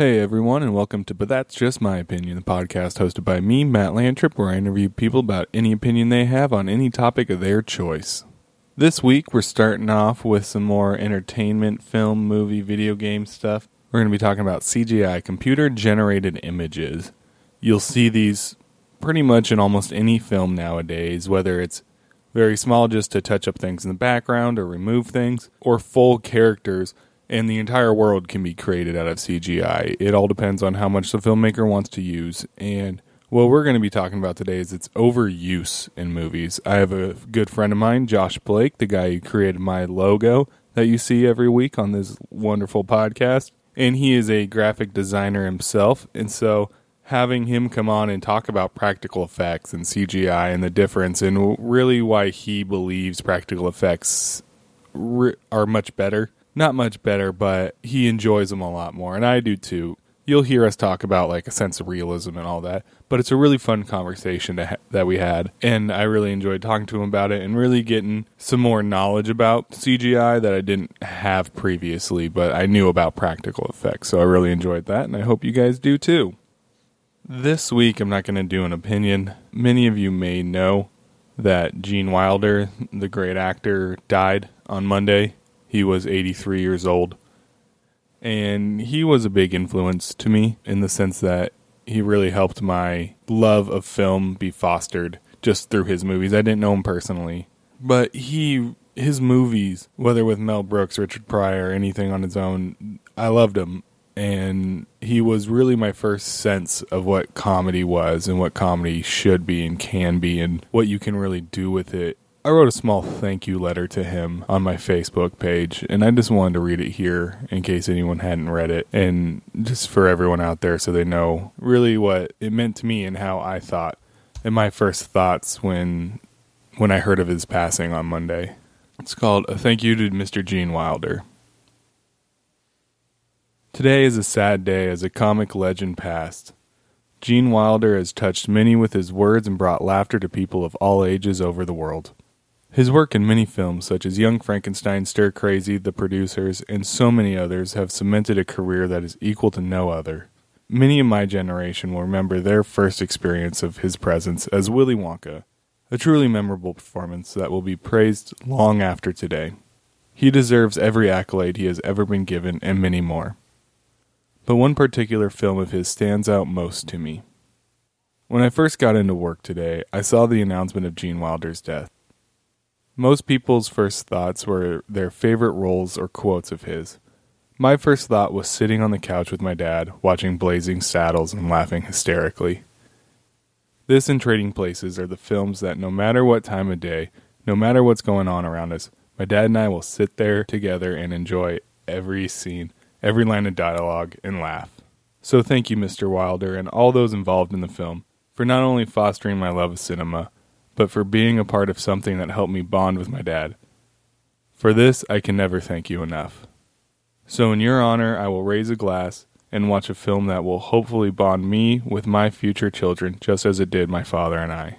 Hey everyone, and welcome to But That's Just My Opinion, the podcast hosted by me, Matt Lantrip, where I interview people about any opinion they have on any topic of their choice. This week, we're starting off with some more entertainment, film, movie, video game stuff. We're going to be talking about CGI, computer generated images. You'll see these pretty much in almost any film nowadays, whether it's very small just to touch up things in the background or remove things, or full characters and the entire world can be created out of CGI. It all depends on how much the filmmaker wants to use. And what we're going to be talking about today is its overuse in movies. I have a good friend of mine, Josh Blake, the guy who created my logo that you see every week on this wonderful podcast. And he is a graphic designer himself. And so having him come on and talk about practical effects and CGI and the difference and really why he believes practical effects are much better not much better, but he enjoys them a lot more, and I do too. You'll hear us talk about like a sense of realism and all that, but it's a really fun conversation ha- that we had, and I really enjoyed talking to him about it and really getting some more knowledge about CGI that I didn't have previously, but I knew about practical effects, so I really enjoyed that, and I hope you guys do too. This week, I'm not going to do an opinion. Many of you may know that Gene Wilder, the great actor, died on Monday. He was 83 years old. And he was a big influence to me in the sense that he really helped my love of film be fostered just through his movies. I didn't know him personally, but he his movies, whether with Mel Brooks, Richard Pryor, anything on his own, I loved him. And he was really my first sense of what comedy was and what comedy should be and can be and what you can really do with it I wrote a small thank you letter to him on my Facebook page, and I just wanted to read it here in case anyone hadn't read it, and just for everyone out there so they know really what it meant to me and how I thought and my first thoughts when when I heard of his passing on Monday. It's called A Thank You to Mr. Gene Wilder. Today is a sad day as a comic legend passed. Gene Wilder has touched many with his words and brought laughter to people of all ages over the world. His work in many films, such as Young Frankenstein, Stir Crazy, The Producers, and so many others, have cemented a career that is equal to no other. Many of my generation will remember their first experience of his presence as Willy Wonka, a truly memorable performance that will be praised long after today. He deserves every accolade he has ever been given, and many more. But one particular film of his stands out most to me. When I first got into work today, I saw the announcement of Gene Wilder's death. Most people's first thoughts were their favorite roles or quotes of his. My first thought was sitting on the couch with my dad, watching Blazing Saddles and laughing hysterically. This and Trading Places are the films that no matter what time of day, no matter what's going on around us, my dad and I will sit there together and enjoy every scene, every line of dialogue, and laugh. So thank you, Mr. Wilder, and all those involved in the film, for not only fostering my love of cinema, but for being a part of something that helped me bond with my dad. For this, I can never thank you enough. So, in your honor, I will raise a glass and watch a film that will hopefully bond me with my future children just as it did my father and I.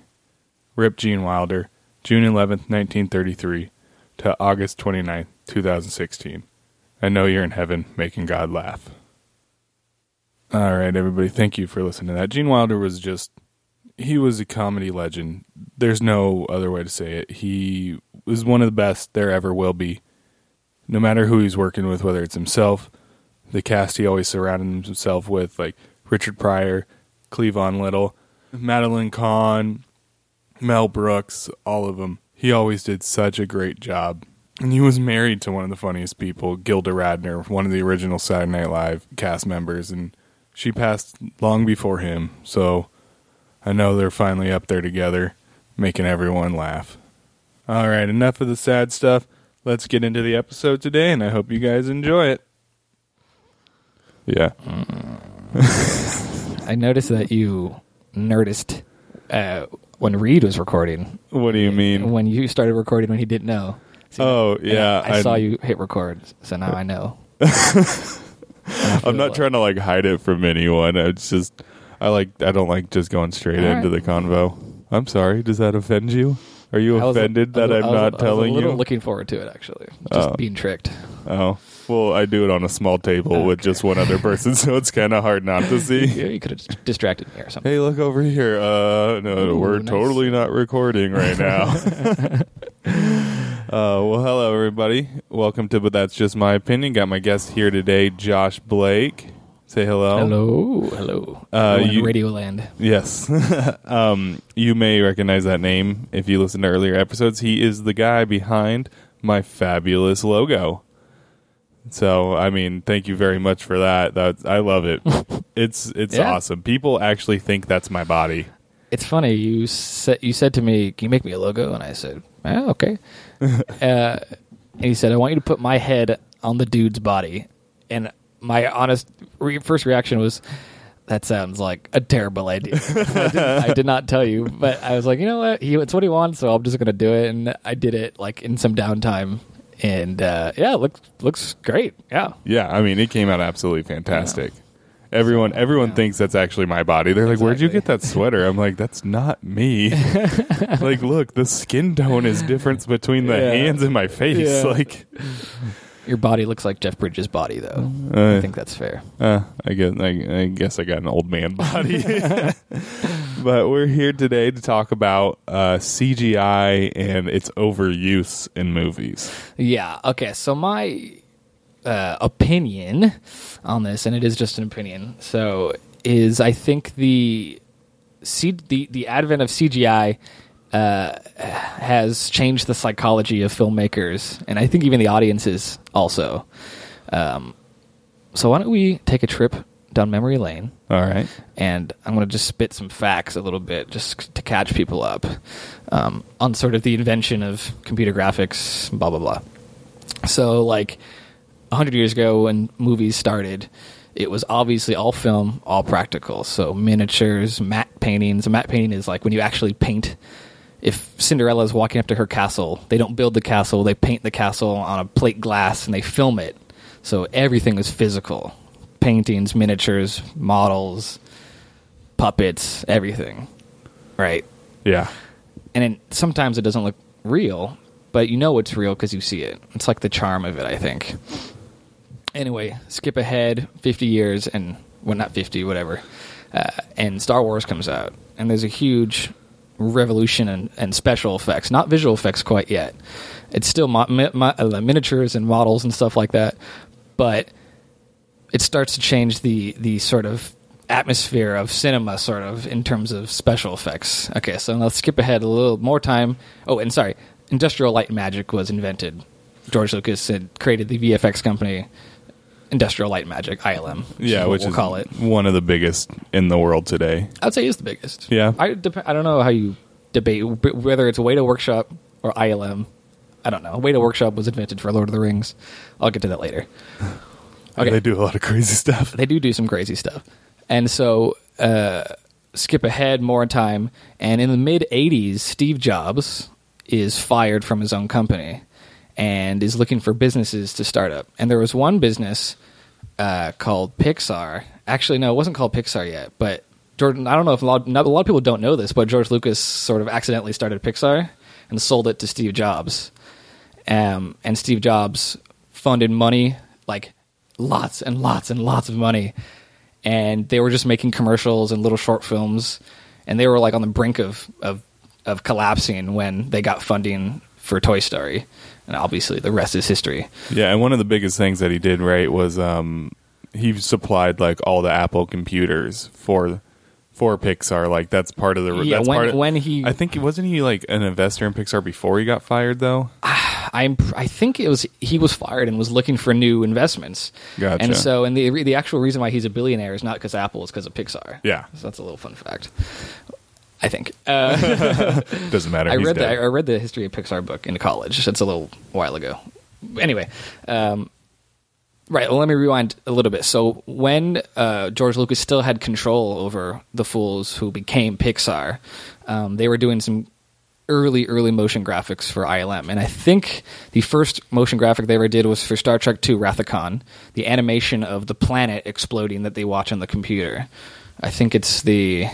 Rip Gene Wilder, June 11th, 1933 to August 29th, 2016. I know you're in heaven making God laugh. All right, everybody, thank you for listening to that. Gene Wilder was just he was a comedy legend. There's no other way to say it. He was one of the best there ever will be. No matter who he's working with, whether it's himself, the cast he always surrounded himself with, like Richard Pryor, Cleavon Little, Madeline Kahn, Mel Brooks, all of them. He always did such a great job. And he was married to one of the funniest people, Gilda Radner, one of the original Saturday Night Live cast members, and she passed long before him. So I know they're finally up there together, making everyone laugh. All right, enough of the sad stuff. Let's get into the episode today, and I hope you guys enjoy it. Yeah. I noticed that you nerdist uh, when Reed was recording. What do you mean? When you started recording when he didn't know. See, oh yeah, I, I saw you hit record, so now I know. I'm not trying to like hide it from anyone. It's just I like. I don't like just going straight All into right. the convo. I'm sorry. Does that offend you? Are you offended that I'm not telling you? I was a you? Looking forward to it, actually. Just oh. being tricked. Oh well, I do it on a small table with just one other person, so it's kind of hard not to see. Yeah, you could have distracted me or something. Hey, look over here. Uh, no, Ooh, we're nice. totally not recording right now. uh, well, hello everybody. Welcome to But That's Just My Opinion. Got my guest here today, Josh Blake. Say hello. Hello, hello. Uh, Hello you- Radioland. Yes. um, you may recognize that name if you listen to earlier episodes. He is the guy behind my fabulous logo. So, I mean, thank you very much for that. That I love it. it's it's Yeah. awesome. People actually think that's my body. It's funny you said you said to me, "Can you make me a logo?" And I said, "Oh, okay." uh, and he said, "I want you to put my head on the dude's body." And my honest re- first reaction was, "That sounds like a terrible idea." I, didn't, I did not tell you, but I was like, "You know what? He, it's what he wants, so I'm just going to do it." And I did it like in some downtime, and uh, yeah, looks looks great. Yeah. Yeah, I mean, it came out absolutely fantastic. Everyone, everyone yeah. thinks that's actually my body. They're like, "Where'd you get that sweater?" I'm like, "That's not me." like, look, the skin tone is difference between the Yeah. hands and my face. Yeah. Like, Your body looks like Jeff Bridges' body, though. uh, I think that's fair. Uh, I guess I, I guess I got an old man body. but we're here today to talk about uh, CGI and its overuse in movies. Yeah. Okay. So my uh, opinion on this, and it is just an opinion, so is I think the C- the the advent of CGI uh, has changed the psychology of filmmakers, and I think even the audiences also. Um, so why don't we take a trip down memory lane? All right. and I'm going to just spit some facts a little bit just to catch people up um, on sort of the invention of computer graphics, blah, blah, blah. So, like, 100 years ago when movies started, it was obviously all film, all practical. So, miniatures, matte paintings. A matte painting is like when you actually paint. If Cinderella is walking up to her castle, they don't build the castle, they paint the castle on a plate glass and they film it. So everything is physical paintings, miniatures, models, puppets, everything. Right? Yeah. And then sometimes it doesn't look real, but you know it's real because you see it. It's like the charm of it, I think. Anyway, skip ahead 50 years, and well, not 50, whatever. Uh, and Star Wars comes out, and there's a huge revolution and, in special effects, not visual effects quite yet. It's still mo- uh, miniatures and models and stuff like that, but it starts to change the the sort of atmosphere of cinema, sort of in terms of special effects. Okay, so let's skip ahead a little more time. Oh, and sorry, Industrial Light and Magic was invented. George Lucas had created the VFX company, Industrial Light Magic (ILM). Yeah, which we'll call it. one of the biggest in the world today. I'd say it's the biggest. Yeah. I dep- I don't know how you debate whether it's Weta Workshop or ILM. I don't know. Weta Workshop was invented for Lord of the Rings. I'll get to that later. Okay. They do a lot of crazy stuff. they do do some crazy stuff. And so, uh, skip ahead more in time, and in the mid 80s, Steve Jobs is fired from his own company and is looking for businesses to start up. And there was one business uh, called Pixar. Actually, no, it wasn't called Pixar yet, but Jordan, I don't know if a lot, not, a lot of people don't know this, but George Lucas sort of accidentally started Pixar and sold it to Steve Jobs. Um, and Steve Jobs funded money, like lots and lots and lots of money. And they were just making commercials and little short films. And they were like on the brink of, of, of collapsing when they got funding for Toy Story. And obviously, the rest is history. Yeah, and one of the biggest things that he did right was um, he supplied like all the Apple computers for for Pixar. Like that's part of the Yeah, that's when- of, when he- I think wasn't he like an investor in Pixar before he got fired though. I'm I think it was he was fired and was looking for new investments. Gotcha. And so and the the actual reason why he's a billionaire is not because Apple, is because of Pixar. Yeah. So that's a little fun fact. I think. Uh, Doesn't matter. I He's read dead. the I read the history of Pixar book in college. It's a little while ago. Anyway, um, right. Well, let me rewind a little bit. So when uh, George Lucas still had control over the fools who became Pixar, um, they were doing some early early motion graphics for ILM, and I think the first motion graphic they ever did was for Star Trek II Khan, the animation of the planet exploding that they watch on the computer. I think it's the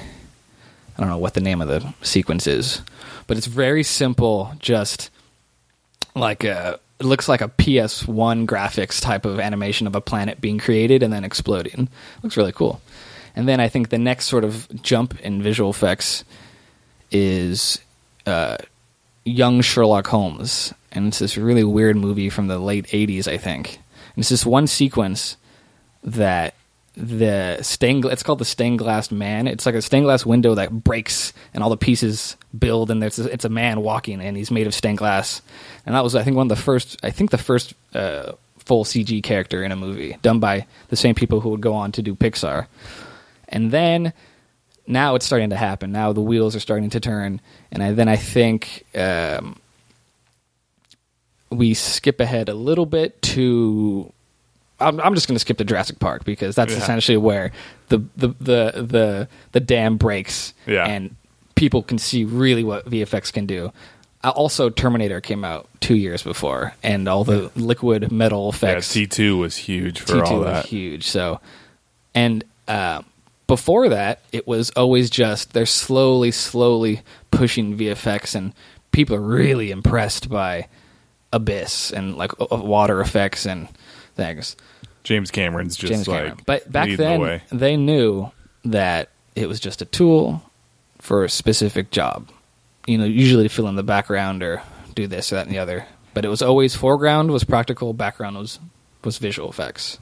I don't know what the name of the sequence is, but it's very simple. Just like a it looks like a PS1 graphics type of animation of a planet being created and then exploding. looks really cool. And then I think the next sort of jump in visual effects is uh, young Sherlock Holmes, and it's this really weird movie from the late '80s, I think. And it's this one sequence that the stained it's called the stained glass man. It's like a stained glass window that breaks and all the pieces build, and there's it's a man walking, and he's made of stained glass. And that was I think one of the first I think the first uh, full CG character in a movie done by the same people who would go on to do Pixar. And then now it's starting to happen. Now the wheels are starting to turn, and I, then I think um, we skip ahead a little bit to. I'm, I'm just going to skip to Jurassic Park because that's Yeah. essentially where the, the the the the dam breaks, Yeah. and people can see really what VFX can do. Uh, Also, Terminator came out two years before, and all the liquid metal Yeah, effects. T two was huge for T2 all was that. huge. So, and uh, before that, it was always just they're slowly, slowly pushing VFX, and people are really impressed by Abyss and like water effects and things. James Cameron's just James like Cameron. But back the then, way. they knew that it was just a tool for a specific job. You know, usually to fill in the background or do this or that and the other. But it was always foreground was practical, background was was visual effects.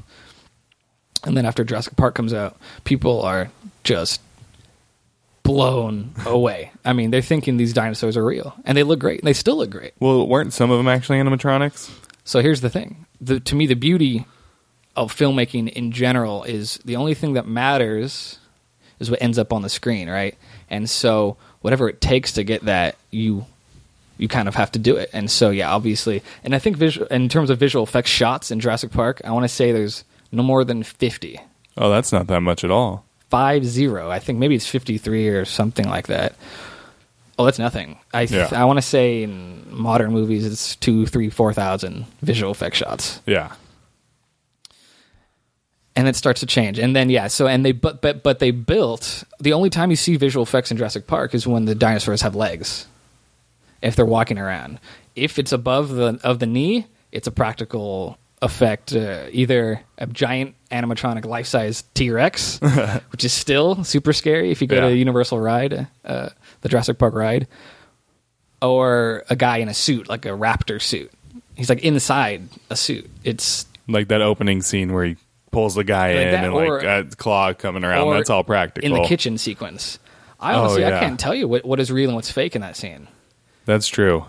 And then after Jurassic Park comes out, people are just blown away. I mean, they're thinking these dinosaurs are real, and they look great. They still look great. Well, weren't some of them actually animatronics? So here's the thing: the, to me, the beauty of filmmaking in general is the only thing that matters is what ends up on the screen, right? And so whatever it takes to get that, you you kind of have to do it. And so yeah, obviously, and I think visual in terms of visual effects shots in Jurassic Park, I want to say there's no more than fifty. Oh, that's not that much at all. Five zero. I think maybe it's fifty three or something like that. Oh, that's nothing. I th- Yeah. I want to say in modern movies it's two, three, four thousand visual effect shots Yeah. and it starts to change and then yeah so and they but but but they built the only time you see visual effects in Jurassic Park is when the dinosaurs have legs if they're walking around if it's above the of the knee it's a practical effect uh, either a giant animatronic life-size T-Rex which is still super scary if you go Yeah. to Universal ride uh, the Jurassic Park ride or a guy in a suit like a raptor suit he's like inside a suit it's Like that opening scene where he pulls the guy Like in that, and or- like a claw coming around. That's all practical. in the kitchen sequence. I Oh, honestly, yeah. I can't tell you what, what is real and what's fake in that scene. That's true.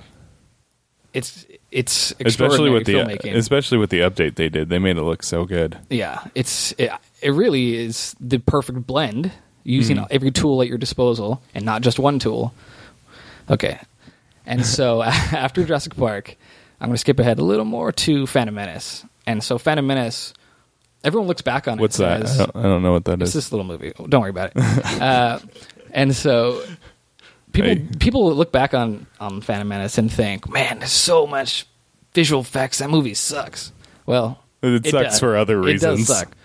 It's it's Especially with the filmmaking. especially with the update they did. They made it look so good. yeah, it's it, it really is the perfect blend using Mm-hmm. every tool at your disposal and not just one tool. Okay, and so after Jurassic Park, I'm going to skip ahead a little more to Phantom Menace. And so Phantom Menace, everyone looks back on What's it. that? as- I don't, I don't know what that It's is. this little movie. Don't worry about it. uh, and so people Hey. people look back on on Phantom Menace and think, man, there's so much visual effects. That movie sucks. Well, It sucks does. for other reasons. It does suck.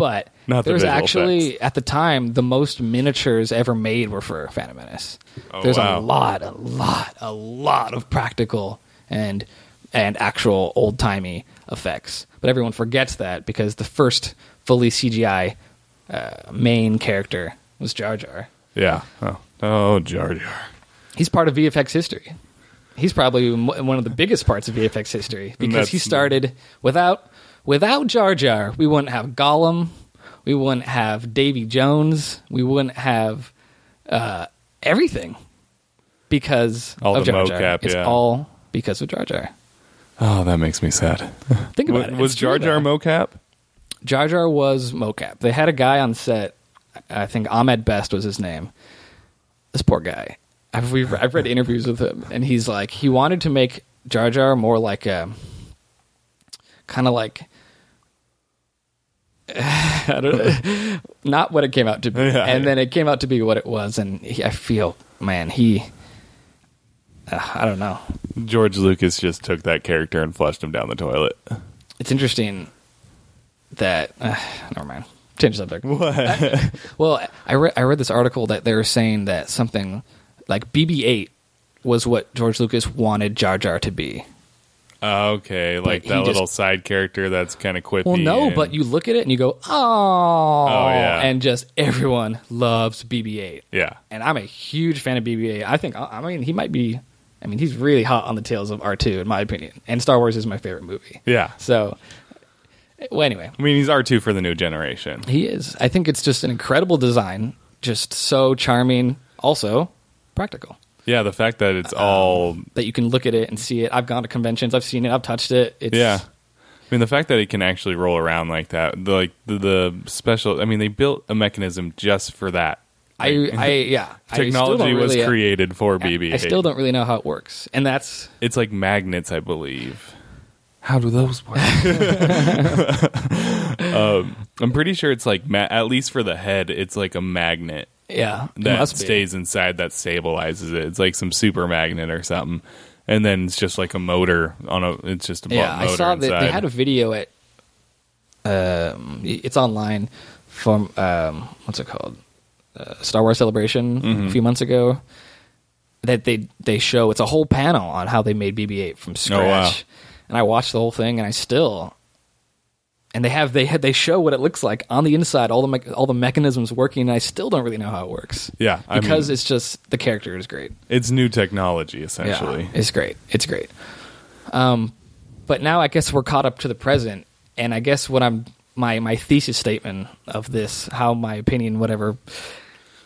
But Not the there's visual actually effects. at the time the most miniatures ever made were for Phantom Menace. Oh, there's wow. a lot, a lot, a lot of practical and and actual old timey effects. But everyone forgets that because the first fully CGI uh, main character was Jar Jar. Yeah. Oh, oh Jar Jar. He's part of VFX history. He's probably one of the biggest parts of VFX history because he started without without Jar Jar. We wouldn't have Gollum. We wouldn't have Davy Jones. We wouldn't have uh, everything because All of the Jar Jar. mocap, It's yeah. all because of Jar Jar. Oh, that makes me sad. Think about was it. was It's Jar Jar mocap? Jar Jar was mocap. They had a guy on set. I think Ahmed Best was his name. This poor guy. I've we've, I've read interviews with him, and he's like he wanted to make Jar Jar more like a kind of like I don't not what it came out to be, Yeah. and then it came out to be what it was, and he, I feel man he. Uh, I don't know. George Lucas just took that character and flushed him down the toilet. It's interesting that uh, never mind. Change the subject. What? Well, I read I read this article that they were saying that something like BB-8 was what George Lucas wanted Jar Jar to be. Oh, okay, like that just- little side character that's kind of quippy. Well, no, and- but you look at it and you go, oh, yeah. and just everyone loves BB-8, yeah, and I'm a huge fan of BB-8. I think, I mean, he might be, I mean, he's really hot on the tails of R2 in my opinion, and Star Wars is my favorite movie. yeah. So, well, anyway, I mean, he's R two for the new generation. he is. I think it's just an incredible design, just so charming, also practical. Yeah, the fact that Um, it's all That you can look at it and see it. I've gone to conventions, I've seen it, I've touched it. It's, yeah. I mean, the fact that it can actually roll around like that, the, like the, the special. I mean, they built a mechanism just for that. I, Like, I, yeah. I still technology don't was really- uh, created for BB-8. I still don't really know how it works, and that's It's like magnets, I believe. How do those work? um, I'm pretty sure it's like ma- at least for the head, it's like a magnet yeah. That stays inside that stabilizes it. It's like some super magnet or something, and then it's just like a motor on a. It's just a Yeah, motor I saw that they had a video at. Um, it's online from um, what's it called? Uh, Star Wars Celebration Mm-hmm. a few months ago. That they they show it's a whole panel on how they made BB-8 from scratch, Oh, wow. and I watched the whole thing, and I still. And they have they they show what it looks like on the inside, all the me- all the mechanisms working, and I still don't really know how it works. Yeah, I because mean- it's just the character is great. it's new technology essentially. Yeah, it's great. It's great. Um, but now I guess we're caught up to the present, and I guess what I'm my my thesis statement of this, how my opinion, whatever,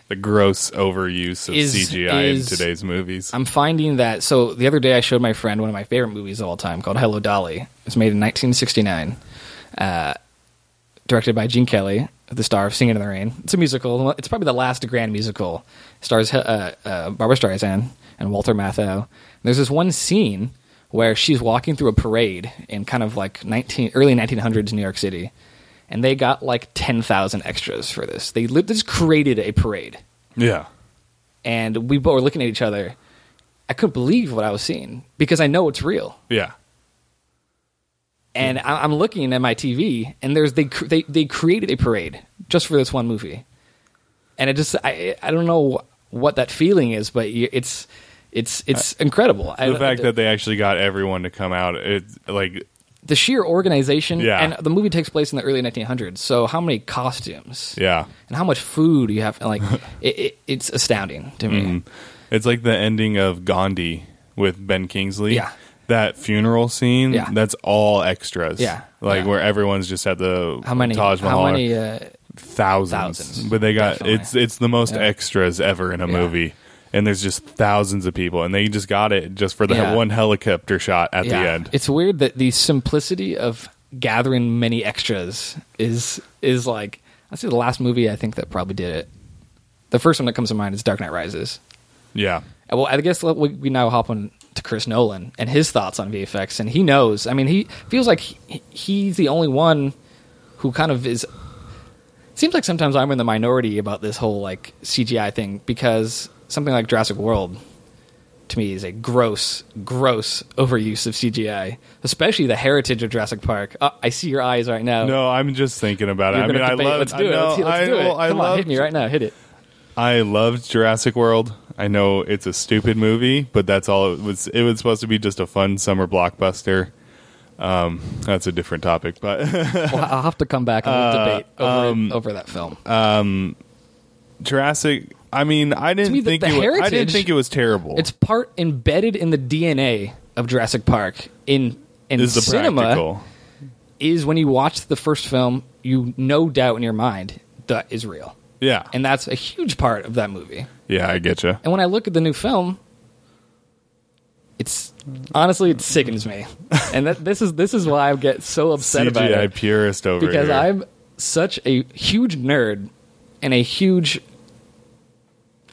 The gross overuse of Is- CGI is- in today's movies. I'm finding that. So the other day I showed my friend one of my favorite movies of all time called Hello Dolly. It was made in 1969, uh, directed by Gene Kelly, the star of Singing in the Rain. It's a musical. It's probably the last grand musical. It stars uh, uh, Barbra Streisand and Walter Matthau. There's this one scene where she's walking through a parade in kind of like 19 early 1900s New York City, and they got like 10,000 extras for this. They li- just created a parade yeah, and we both were looking at each other. I couldn't believe what I was seeing because I know it's real. yeah, And I- I'm looking at my TV, and there's they cr- they they created a parade just for this one movie, and it just I I don't know what that feeling is, but you- it's it's it's incredible. I- the fact that they actually got everyone to come out, it's like the sheer organization, Yeah. and the movie takes place in the early 1900s. So how many costumes yeah, and how much food you have, like it, it, it's astounding to me. Mm-hmm. it's like the ending of Gandhi with Ben Kingsley. Yeah. That funeral scene, Yeah. that's all extras. Yeah. Like Yeah. where everyone's just at the How many? Taj Mahal. How many? Uh, thousands. Thousands. But they got Definitely. it's it's the most extras ever in a Yeah. movie. And there's just thousands of people and they just got it just for the Yeah. one helicopter shot at the end. It's weird that the simplicity of gathering many extras is is like I see the last movie I think that probably did it. The first one that comes to mind is Dark Knight Rises. yeah. Uh, Well, I guess let- we, we now hop on to Chris Nolan and his thoughts on VFX, and he knows. I mean, he feels like he, he's the only one who kind of is. Seems like sometimes I'm in the minority about this whole like CGI thing because something like Jurassic World to me is a gross, gross overuse of CGI, especially the heritage of Jurassic Park. Uh, I see your eyes right now. No, I'm just thinking about it. You're I mean, I love Let's do it. Know, let's, let's I, do it. well, I Come on, loved, hit me right now. Hit it. I loved Jurassic World. I know it's a stupid movie, but that's all it was. It was supposed to be just a fun summer blockbuster. Um, that's a different topic, but Well, I'll have to come back and we'll debate over, um, over that film. Um, Jurassic. I mean, I didn't me, think the it was, I didn't think it was terrible. It's part embedded in the DNA of Jurassic Park. In in is the cinema, practical. is when you watch the first film, you no doubt in your mind that is real, Yeah, and that's a huge part of that movie. yeah, I get you. And when I look at the new film, it's honestly it sickens me, and that, this is this is why I get so upset about CGI it purist over here. because here. I'm such a huge nerd and a huge.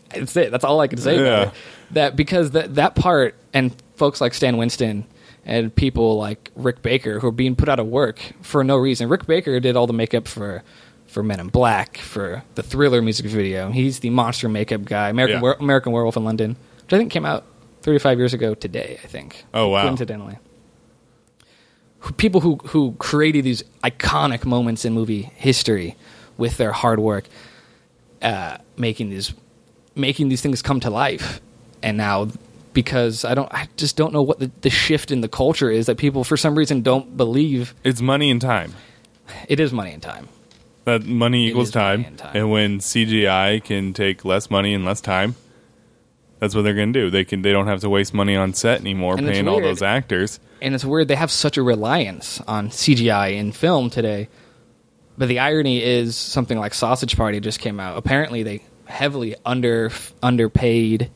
That's it. That's all I can say Yeah. about it. That because that that part and folks like Stan Winston and people like Rick Baker who are being put out of work for no reason. Rick Baker did all the makeup for for Men in Black for the Thriller music video. He's the monster makeup guy. American Yeah. Were- American Werewolf in London, which I think came out 35 years ago today. I think. Oh, wow. Coincidentally people who who created these iconic moments in movie history with their hard work, uh, making these making these things come to life, and now because I don't I just don't know what the, the shift in the culture is that people for some reason don't believe It's money and time. it is money and time. That money equals time. and time. and when CGI can take less money and less time, that's what they're going to do. They can. They don't have to waste money on set anymore, And paying all those actors. and it's weird they have such a reliance on CGI in film today. But the irony is something like Sausage Party just came out. Apparently, they heavily under underpaid,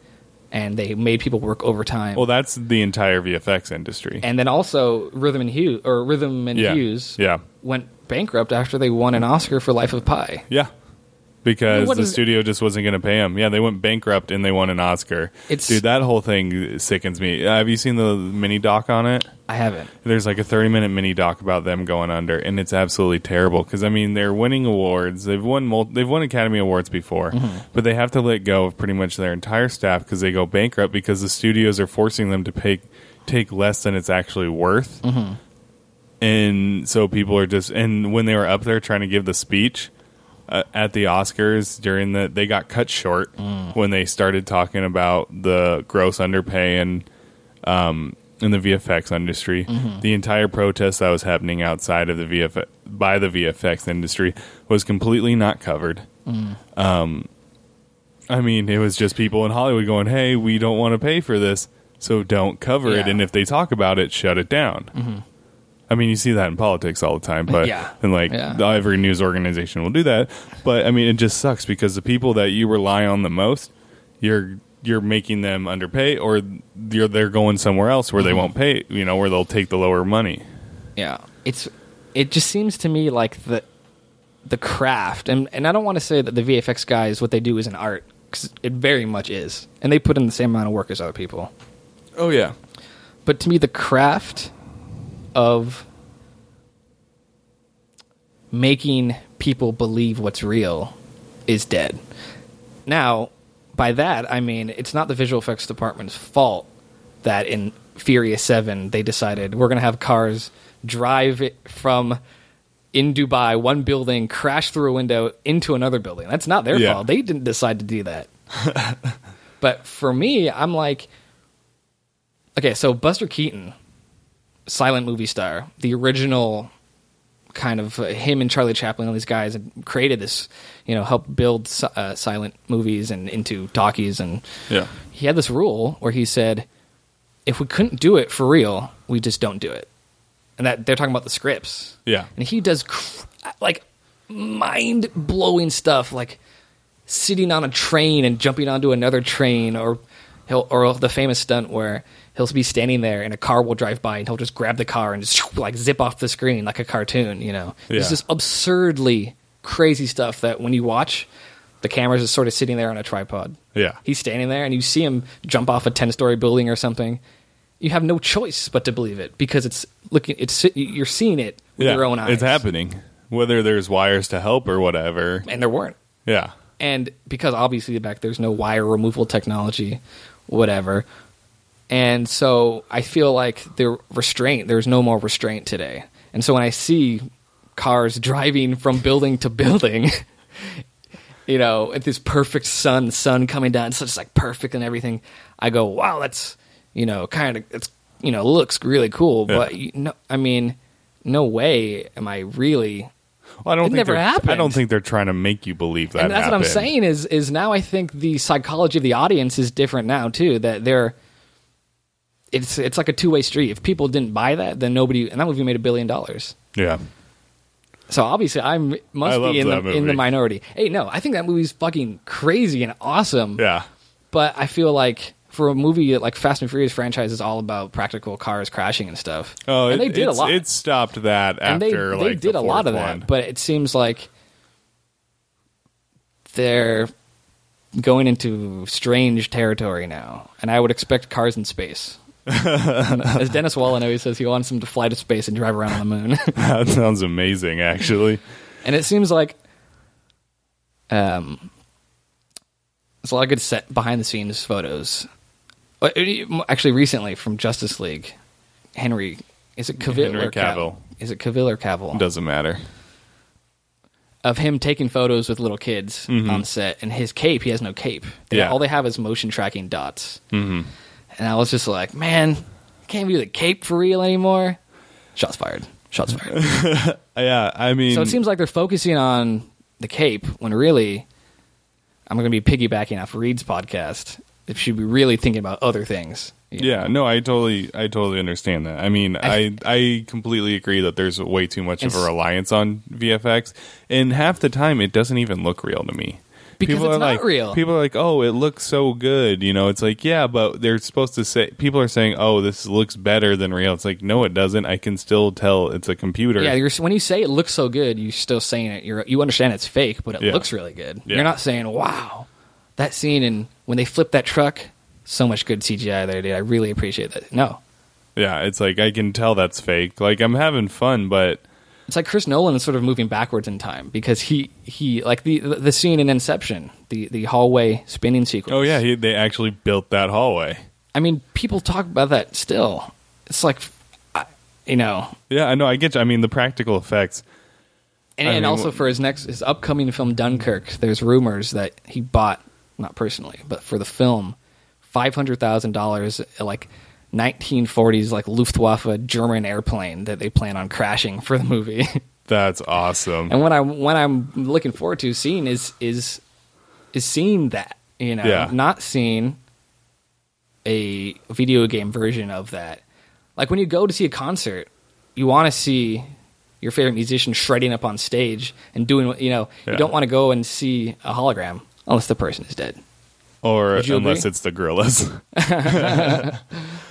and they made people work overtime. Well, that's the entire VFX industry. and then also Rhythm and Hues or Rhythm and yeah, Hues yeah, went bankrupt after they won an Oscar for Life of Pi. yeah. Because the studio just wasn't going to pay them. Yeah, they went bankrupt and they won an Oscar. It's- Dude, that whole thing sickens me. Have you seen the mini doc on it? I haven't. There's like a 30 minute mini doc about them going under, and it's absolutely terrible. Because I mean, they're winning awards. They've won mul- they've won Academy Awards before, mm-hmm. but they have to let go of pretty much their entire staff because they go bankrupt because the studios are forcing them to pay take less than it's actually worth. Mm-hmm. And so people are just and when they were up there trying to give the speech uh, at the Oscars during the they got cut short when they started talking about the gross underpay and um, in the VFX industry. The entire protest that was happening outside of the VFX by the VFX industry was completely not covered. Um, I mean, it was just people in Hollywood going, "Hey, we don't want to pay for this, so don't cover it." And if they talk about it, shut it down. I mean, you see that in politics all the time, but Yeah. and like Yeah. every news organization will do that. But I mean, it just sucks because the people that you rely on the most, you're you're making them underpay, or you're they're going somewhere else where they Mm-hmm. won't pay. You know, where they'll take the lower money. Yeah, it's it just seems to me like the the craft, and and I don't want to say that the VFX guys what they do is an art because it very much is, and they put in the same amount of work as other people. Oh yeah, But to me, the craft of making people believe what's real is dead. Now, by that, I mean it's not the visual effects department's fault that in Furious 7 they decided we're going to have cars drive from in Dubai, one building, crash through a window into another building. That's not their Yeah. fault. They didn't decide to do that. but for me, I'm like, okay, so Buster Keaton, silent movie star, the original kind of uh, him and Charlie Chaplin, all these guys, had created this, you know, helped build uh, silent movies and into talkies, and yeah, he had this rule where he said, if we couldn't do it for real, we just don't do it, and that they're talking about the scripts, yeah. and he does cr- like mind blowing stuff, like sitting on a train and jumping onto another train, or he'll or the famous stunt where he'll be standing there and a car will drive by and he'll just grab the car and just like zip off the screen like a cartoon. You know, Yeah. it's just absurdly crazy stuff that when you watch. The camera's just sort of sitting there on a tripod. Yeah. He's standing there and you see him jump off a 10 story building or something. You have no choice but to believe it because it's looking, it's, you're seeing it with yeah. your own eyes. It's happening, whether there's wires to help or whatever. And there weren't. Yeah, And because obviously back there's no wire removal technology, whatever. And so I feel like the restraint, there's no more restraint today. And so when I see cars driving from building to building, you know, at this perfect sun, sun coming down, so it's like perfect and everything, I go, wow, that's, you know, kind of, it's, you know, looks really cool. Yeah. But, you know, I mean, no way am I really well, I don't It think never they're- I don't think they're trying to make you believe that. and that's what I'm saying is is now I think the psychology of the audience is different now too. That they're it's it's like a two way street. If people didn't buy that, then nobody and that movie made a billion dollars. Yeah, So obviously I must I be in the that in the minority. Hey, no, I think that movie's fucking crazy and awesome. yeah, But I feel like for a movie like Fast and Furious franchise is all about practical cars crashing and stuff. Oh, and they did a lot. It stopped that and they after they like did the a lot of that, but it seems like they're going into strange territory now, and I would expect cars in space. As Dennis Wallen always says, he wants them to fly to space and drive around on the moon. that sounds amazing, actually. and it seems like um, there's a lot of good set behind the scenes photos. Uh, Actually, recently from Justice League, Henry is it Cavill Henry or Cav- Cavill. Is it Cavill or Cavill? Doesn't matter. of him taking photos with little kids on set, and his cape, he has no cape. They- Yeah. all they have is motion tracking dots. Mm-hmm. And I was just like, man, can't do the cape for real anymore. Shots fired. Shots fired. Yeah, I mean, so it seems like they're focusing on the cape when really, I'm going to be piggybacking off Reed's podcast. If she'd be really thinking about other things. you know? Yeah, no, I totally, I totally understand that. I mean, I, I completely agree that there's way too much of a reliance on VFX, and half the time it doesn't even look real to me. Because people it's are not like, real. People are like, "Oh, it looks so good," you know. It's like, yeah, but they're supposed to say. People are saying, "Oh, this looks better than real." It's like, no, it doesn't. I can still tell it's a computer. Yeah, you're, when you say it looks so good, you're still saying it. You're, you understand it's fake, but it Yeah. looks really good. Yeah. You're not saying, "Wow, that scene and when they flip that truck, so much good CGI there, dude. I really appreciate that." No, yeah. It's like I can tell that's fake. Like I'm having fun, but it's like Chris Nolan is sort of moving backwards in time because he he like the the scene in Inception, the the hallway spinning sequence. oh yeah, he, they actually built that hallway. I mean, people talk about that still. It's like, I- you know, Yeah, I know. I get. You. I mean, the practical effects. and, I and mean, also for his next his upcoming film Dunkirk, there's rumors that he bought not personally, but for the film, five hundred thousand dollars, like. 1940s like Luftwaffe German airplane that they plan on crashing for the movie. That's awesome. and what I what I'm looking forward to seeing is is is seeing that, you know, Yeah. not seeing a video game version of that. Like when you go to see a concert, you want to see your favorite musician shredding up on stage and doing what you know. Yeah. You don't want to go and see a hologram unless the person is dead. Or unless agree? it's the Gorillaz.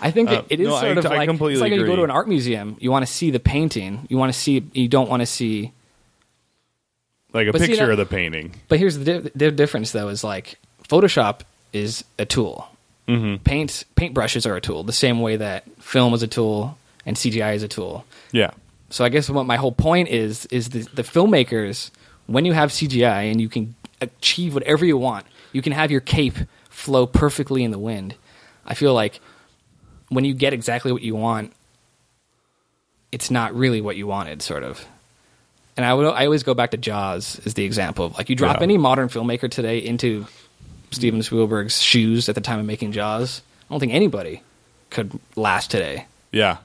I think Uh, it, it is no, I- sort of I like completely it's like when you go to an art museum. You want to see the painting. You want to see. You don't want to see like a But see, picture that- of the painting. But here's the, di- the difference, though: is like Photoshop is a tool. Mm-hmm. Paint paintbrushes are a tool, the same way that film is a tool and CGI is a tool. Yeah. So I guess what my whole point is is the, the filmmakers, when you have CGI and you can achieve whatever you want, you can have your cape flow perfectly in the wind. I feel like when you get exactly what you want, it's not really what you wanted, sort of. And I would I always go back to Jaws as the example. Like you drop Yeah. any modern filmmaker today into Steven Spielberg's shoes at the time of making Jaws, I don't think anybody could last today. Yeah.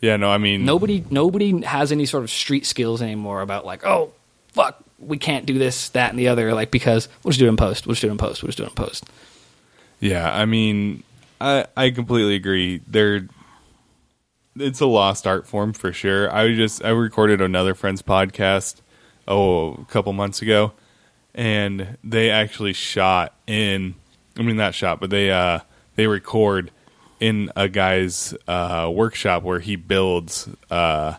Yeah, no, I mean Nobody nobody has any sort of street skills anymore about like, oh fuck, we can't do this, that, and the other, like because we'll just do it in post, we'll just do it in post, we'll just do it in post. Yeah, I mean I I completely agree. There it's a lost art form for sure. I just I recorded another friend's podcast oh a couple months ago and they actually shot in I mean not shot, but they uh they record in a guy's uh workshop where he builds uh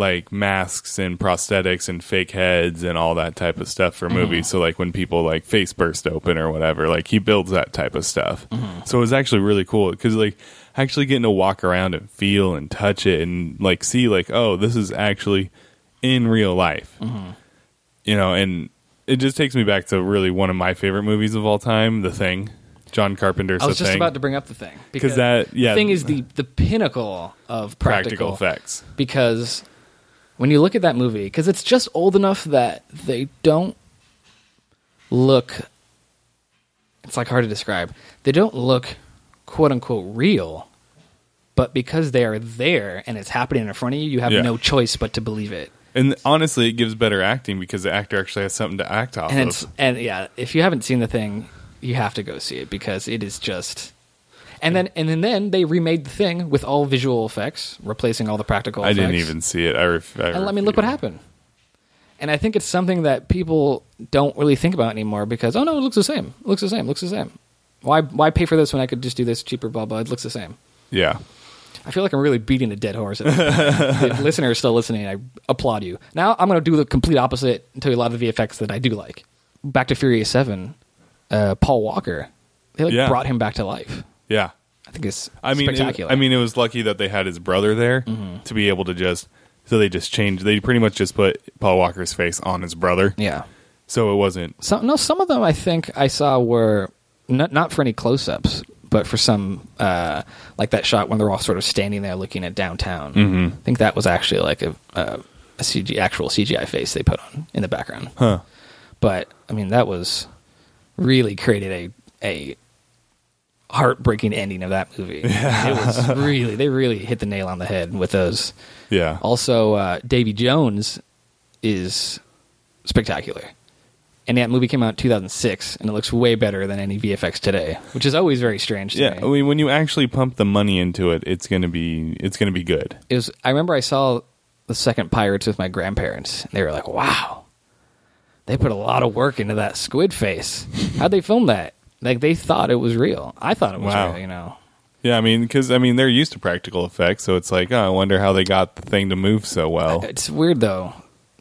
like masks and prosthetics and fake heads and all that type of stuff for movies. Mm-hmm. So like when people like face burst open or whatever, like he builds that type of stuff. Mm-hmm. So it was actually really cool because like actually getting to walk around and feel and touch it and like see like oh this is actually in real life. Mm-hmm. You know, and it just takes me back to really one of my favorite movies of all time, The Thing. John Carpenter's I was just Thing. about to bring up the thing because that yeah the thing is the the pinnacle of practical practical, effects. because when you look at that movie, because it's just old enough that they don't look. It's like hard to describe. They don't look quote unquote real, but because they are there and it's happening in front of you, you have Yeah. no choice but to believe it. And honestly, it gives better acting because the actor actually has something to act off And of. and yeah, if you haven't seen the thing, you have to go see it because it is just. And then and then, then they remade the thing with all visual effects, replacing all the practical. I effects. didn't even see it. I, ref- I And I mean, look what happened. And I think it's something that people don't really think about anymore because oh no, it looks the same. It looks the same. It looks the same. Why why pay for this when I could just do this cheaper? Blah blah. It looks the same. Yeah. I feel like I'm really beating a dead horse. At the listener is still listening. I applaud you. Now I'm going to do the complete opposite and tell you a lot of the VFX that I do like. Back to Furious Seven, uh, Paul Walker. They like Yeah. brought him back to life. Yeah. I think it's I mean, it, spectacular. Mm-hmm. I mean, it was lucky that they had his brother there to be able to just. So they just changed. They pretty much just put Paul Walker's face on his brother. yeah. So it wasn't. Some no, some of them I think I saw were not not for any close-ups, but for some uh, like that shot when they're all sort of standing there looking at downtown. Mm-hmm. I think that was actually like a, a, a CG actual CGI face they put on in the background. Huh. But I mean, that was really created a a heartbreaking ending of that movie. It was really they really hit the nail on the head with those. Yeah. Also, uh, Davy Jones is spectacular. And that movie came out in 2006, and it looks way better than any VFX today, which is always very strange to Yeah, I mean, when you actually pump the money into it, it's gonna be it's gonna be good. It was, I remember I saw the second Pirates with my grandparents, and they were like, wow, they put a lot of work into that squid face. How'd they film that? Like, they thought it was real. I thought it was Wow. real, you know. Yeah, I mean, because I mean, they're used to practical effects, so it's like, oh, I wonder how they got the thing to move so well. It's weird, though,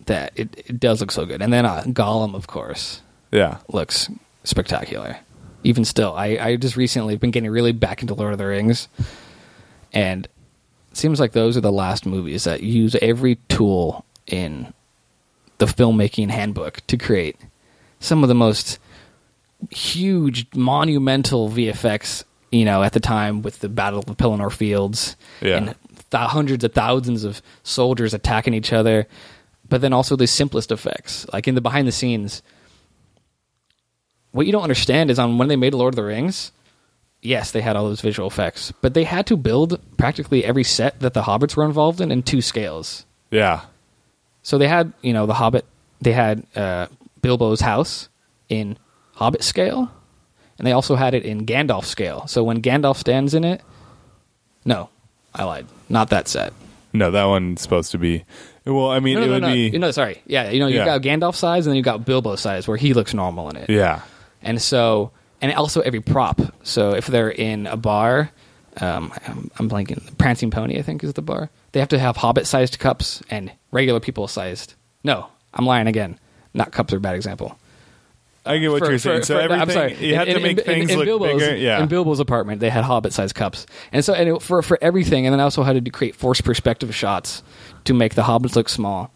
that it, it does look so good. And then uh, Gollum, of course. Yeah, looks spectacular. Even still, I, I just recently been getting really back into Lord of the Rings, and it seems like those are the last movies that use every tool in the filmmaking handbook to create some of the most huge, monumental VFX. You know, at the time with the Battle of the Pelennor Fields Yeah. and th- hundreds of thousands of soldiers attacking each other, but then also the simplest effects, like in the behind the scenes what you don't understand is on when they made Lord of the Rings, yes, they had all those visual effects, but they had to build practically every set that the hobbits were involved in in two scales. yeah, So they had, you know, the Hobbit, they had uh, Bilbo's house in Hobbit scale, and they also had it in Gandalf scale. So when Gandalf stands in it, no, I lied, not that set. no, that one's supposed to be. Well, I mean, No, no, it no, would no. be. You know, sorry, yeah, you know, you Yeah. got Gandalf size, and then you've got Bilbo size, where he looks normal in it. yeah, And so, and also every prop. So if they're in a bar, um, I'm, I'm blanking. Prancing Pony, I think, is the bar. They have to have hobbit-sized cups and regular people-sized. No, I'm lying again. Not cups are a bad example. I get what For- you're saying. for- so for- everything I'm sorry. you had In- to in- make in- things in look Bilbo's, bigger. Yeah, In Bilbo's apartment, they had hobbit-sized cups, and so and it, for for everything, and then I also had to create forced perspective shots to make the hobbits look small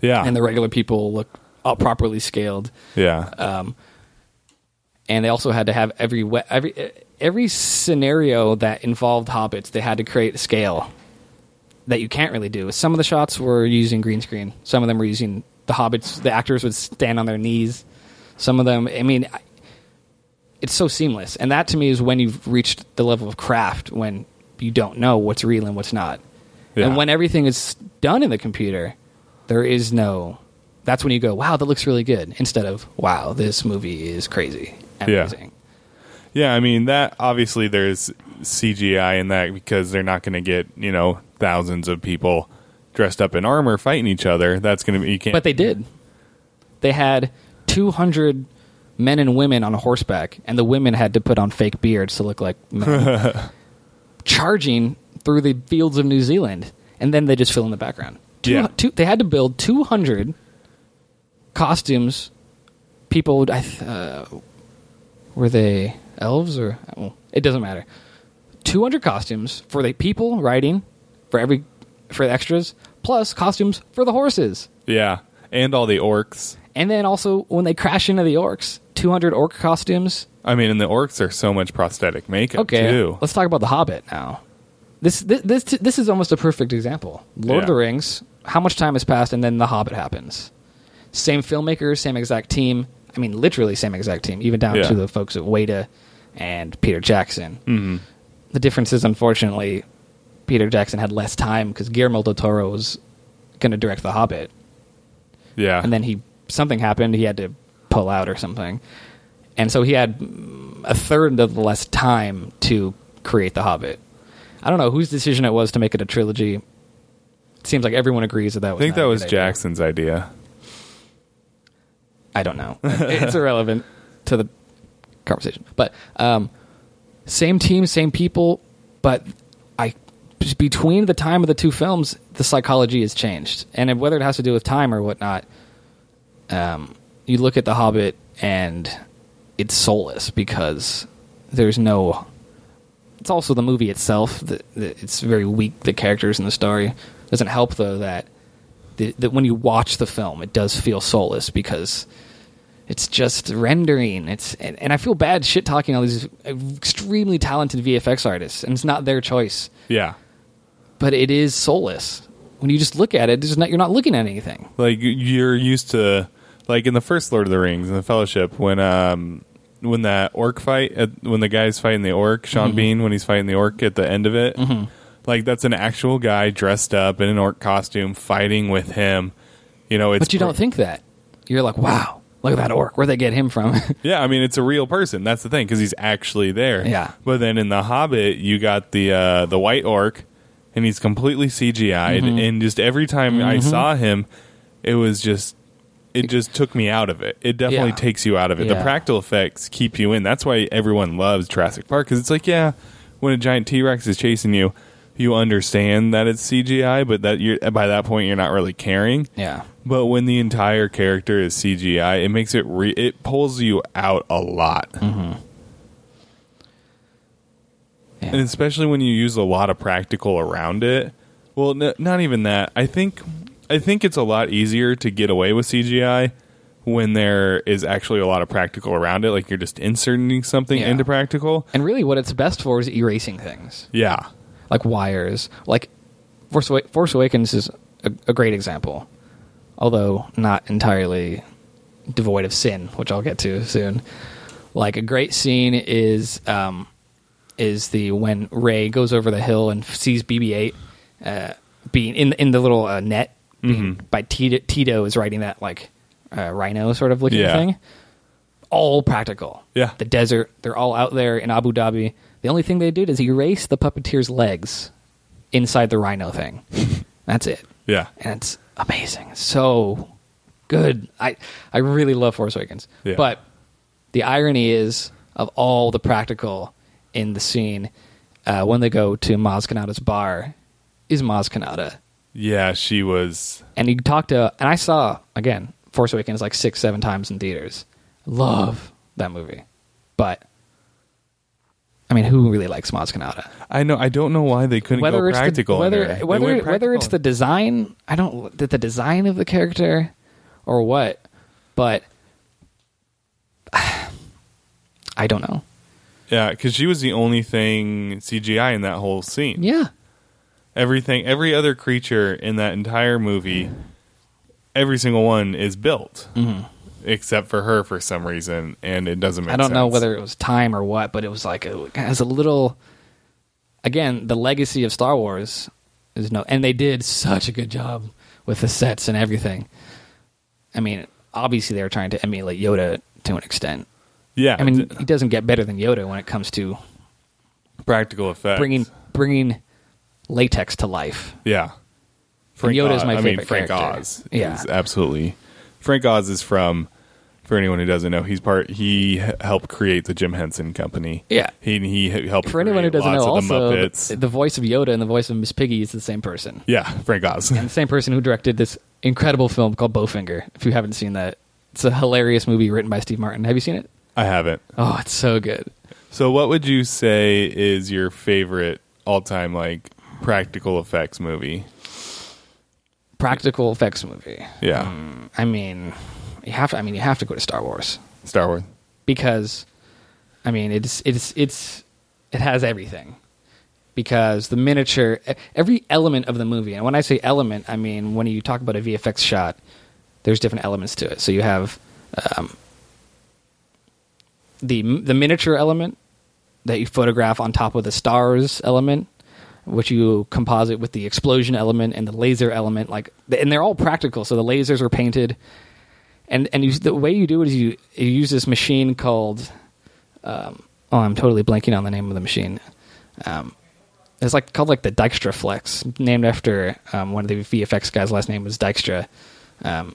yeah, and the regular people look all properly scaled. yeah, um, and they also had to have every we- every every scenario that involved hobbits. They had to create a scale that you can't really do. Some of the shots were using green screen. Some of them were using the hobbits. The actors would stand on their knees. Some of them, I mean, it's so seamless, and that to me is when you've reached the level of craft when you don't know what's real and what's not. Yeah. And when everything is done in the computer, there is no. That's when you go, "Wow, that looks really good," instead of "Wow, this movie is crazy, Yeah. yeah. I mean, that obviously there's CGI in that because they're not going to get you know thousands of people dressed up in armor fighting each other. That's going to be you can't. But they did. They had 200 men and women on horseback, and the women had to put on fake beards to look like men, charging through the fields of New Zealand, and then they just fill in the background. Two, Yeah. two, they had to build 200 costumes. People, I th- uh, were they elves or well, it doesn't matter. 200 costumes for the people riding, for every for the extras, plus costumes for the horses. yeah, and all the orcs. And then also when they crash into the orcs, 200 orc costumes. I mean, and the orcs are so much prosthetic makeup Okay, too. let's talk about the Hobbit now. This this this, this is almost a perfect example. Lord of the Rings. How much time has passed, and then the Hobbit happens. Same filmmakers, same exact team. I mean, literally same exact team, even down Yeah. to the folks at Weta and Peter Jackson. Mm-hmm. The difference is, unfortunately, Peter Jackson had less time because Guillermo del Toro was going to direct The Hobbit. Yeah, and then he something happened. He had to pull out or something, and so he had a third of the less time to create the Hobbit. I don't know whose decision it was to make it a trilogy. It seems like everyone agrees that that Was I think that was idea. Jackson's idea. I don't know. it's irrelevant to the conversation. But um, same team, same people, but I between the time of the two films, the psychology has changed, and whether it has to do with time or whatnot, um, you look at The Hobbit and it's soulless because there's no. It's also the movie itself that, that it's very weak. The characters and the story doesn't help though that that when you watch the film, it does feel soulless because it's just rendering. It's and, and I feel bad shit talking all these extremely talented VFX artists, and it's not their choice, Yeah, but it is soulless. When you just look at it, not, you're not looking at anything. like you're used to, like in the first Lord of the Rings and the Fellowship, when um, when that orc fight at, when the guy's fighting the orc, Sean Mm-hmm. Bean when he's fighting the orc at the end of it. Like that's an actual guy dressed up in an orc costume fighting with him. You know, it's But you don't think that. You're like, wow, look at that orc. Where'd they get him from? Yeah, I mean it's a real person. That's the thing because he's actually there. Yeah. But then in the Hobbit, you got the uh, the white orc, and he's completely CGI'd. Mm-hmm. And just every time I saw him, it was just it just took me out of it. It definitely Yeah. takes you out of it. The Yeah. practical effects keep you in. That's why everyone loves Jurassic Park because it's like, yeah, when a giant T Rex is chasing you. You understand that it's CGI, but that you're by that point you're not really caring. yeah. But when the entire character is CGI, it makes it re- it pulls you out a lot, mm-hmm. Yeah. and especially when you use a lot of practical around it. Well, n- not even that. I think I think it's a lot easier to get away with CGI when there is actually a lot of practical around it. Like you're just inserting something Yeah. into practical. And really, what it's best for is erasing things. Yeah, like wires. Like Force, Force Awakens is a, a great example, although not entirely devoid of sin, which I'll get to soon. Like a great scene is um, is the when Rey goes over the hill and sees BB-8 uh, being in in the little uh, net being, by Teedo, Teedo is writing that like uh, rhino sort of looking Yeah. thing. All practical. Yeah. The desert. They're all out there in Abu Dhabi. The only thing they did is erase the puppeteer's legs inside the rhino thing. That's it. yeah, And it's amazing. So good. I I really love Force Awakens. Yeah. But the irony is of all the practical in the scene uh, when they go to Maz Kanata's bar is Maz Kanata. Yeah. She was. And you talk to and I saw again Force Awakens like six, seven times in theaters. Love that movie. But I mean, who really likes Maz Kanata? I know. I don't know why they couldn't go it's practical. the, whether there. Whether went whether it's the design, I don't the, the design of the character or what, but I don't know. yeah, because she was the only thing CGI in that whole scene. Yeah, everything every other creature in that entire movie every single one is built except for her for some reason and it doesn't make Mm-hmm. I don't know whether it was time or what, but it was like a, as a little. Again, the legacy of Star Wars is no, and they did such a good job with the sets and everything. I mean, obviously they were trying to emulate Yoda to an extent. yeah I mean, he doesn't get better than Yoda when it comes to practical effects bringing bringing latex to life. yeah And Yoda's my Oz- I mean favorite Frank character. Oz Yeah. is absolutely Frank Oz is from for anyone who doesn't know he's part he helped create the Jim Henson company Yeah. he he helped For anyone who doesn't know, also the, the voice of Yoda and the voice of Miss Piggy is the same person, yeah Frank Oz and the same person who directed this incredible film called Bowfinger. If you haven't seen that, it's a hilarious movie written by Steve Martin. Have you seen it? I haven't Oh, it's so good. So, what would you say is your favorite all-time like practical effects movie? Practical effects movie. Yeah, I mean, you have to. I mean, you have to go to Star Wars Star Wars. because, I mean, it's it's it's it has everything. Because the miniature, every element of the movie, and when I say element, I mean when you talk about a VFX shot, there's different elements to it. So you have um, the the miniature element that you photograph on top of the stars element, which you composite with the explosion element and the laser element. Like, and they're all practical. So the lasers are painted, and and you, the way you do it is you you use this machine called. Um, oh, I'm totally blanking on the name of the machine. Um, it's like called like the Dykstraflex, named after um, one of the VFX guys. Last name was Dykstra. Um,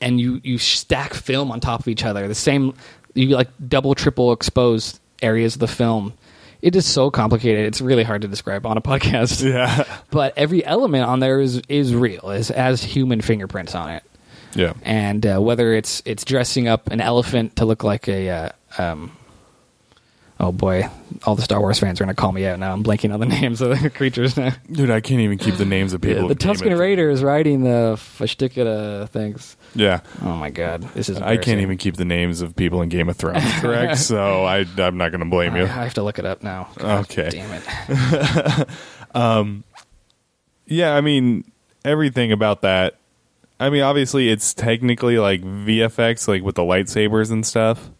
and you you stack film on top of each other. The same, you like double, triple expose areas of the film. It is so complicated. It's really hard to describe on a podcast. Yeah, But every element on there is is real. Is has human fingerprints on it. yeah. And uh, whether it's it's dressing up an elephant to look like a uh, um, oh boy, all the Star Wars fans are going to call me out now. I'm blanking on the names of the creatures now. Dude, I can't even keep the names of people. the Tusken of- Raiders riding the Fashtikata things. Yeah, Oh my god, this is. I can't even keep the names of people in Game of Thrones correct. so I, I'm not going to blame I, you. I have to look it up now. God Okay. damn it. um, Yeah, I mean everything about that. I mean, obviously, it's technically like VFX, like with the lightsabers and stuff.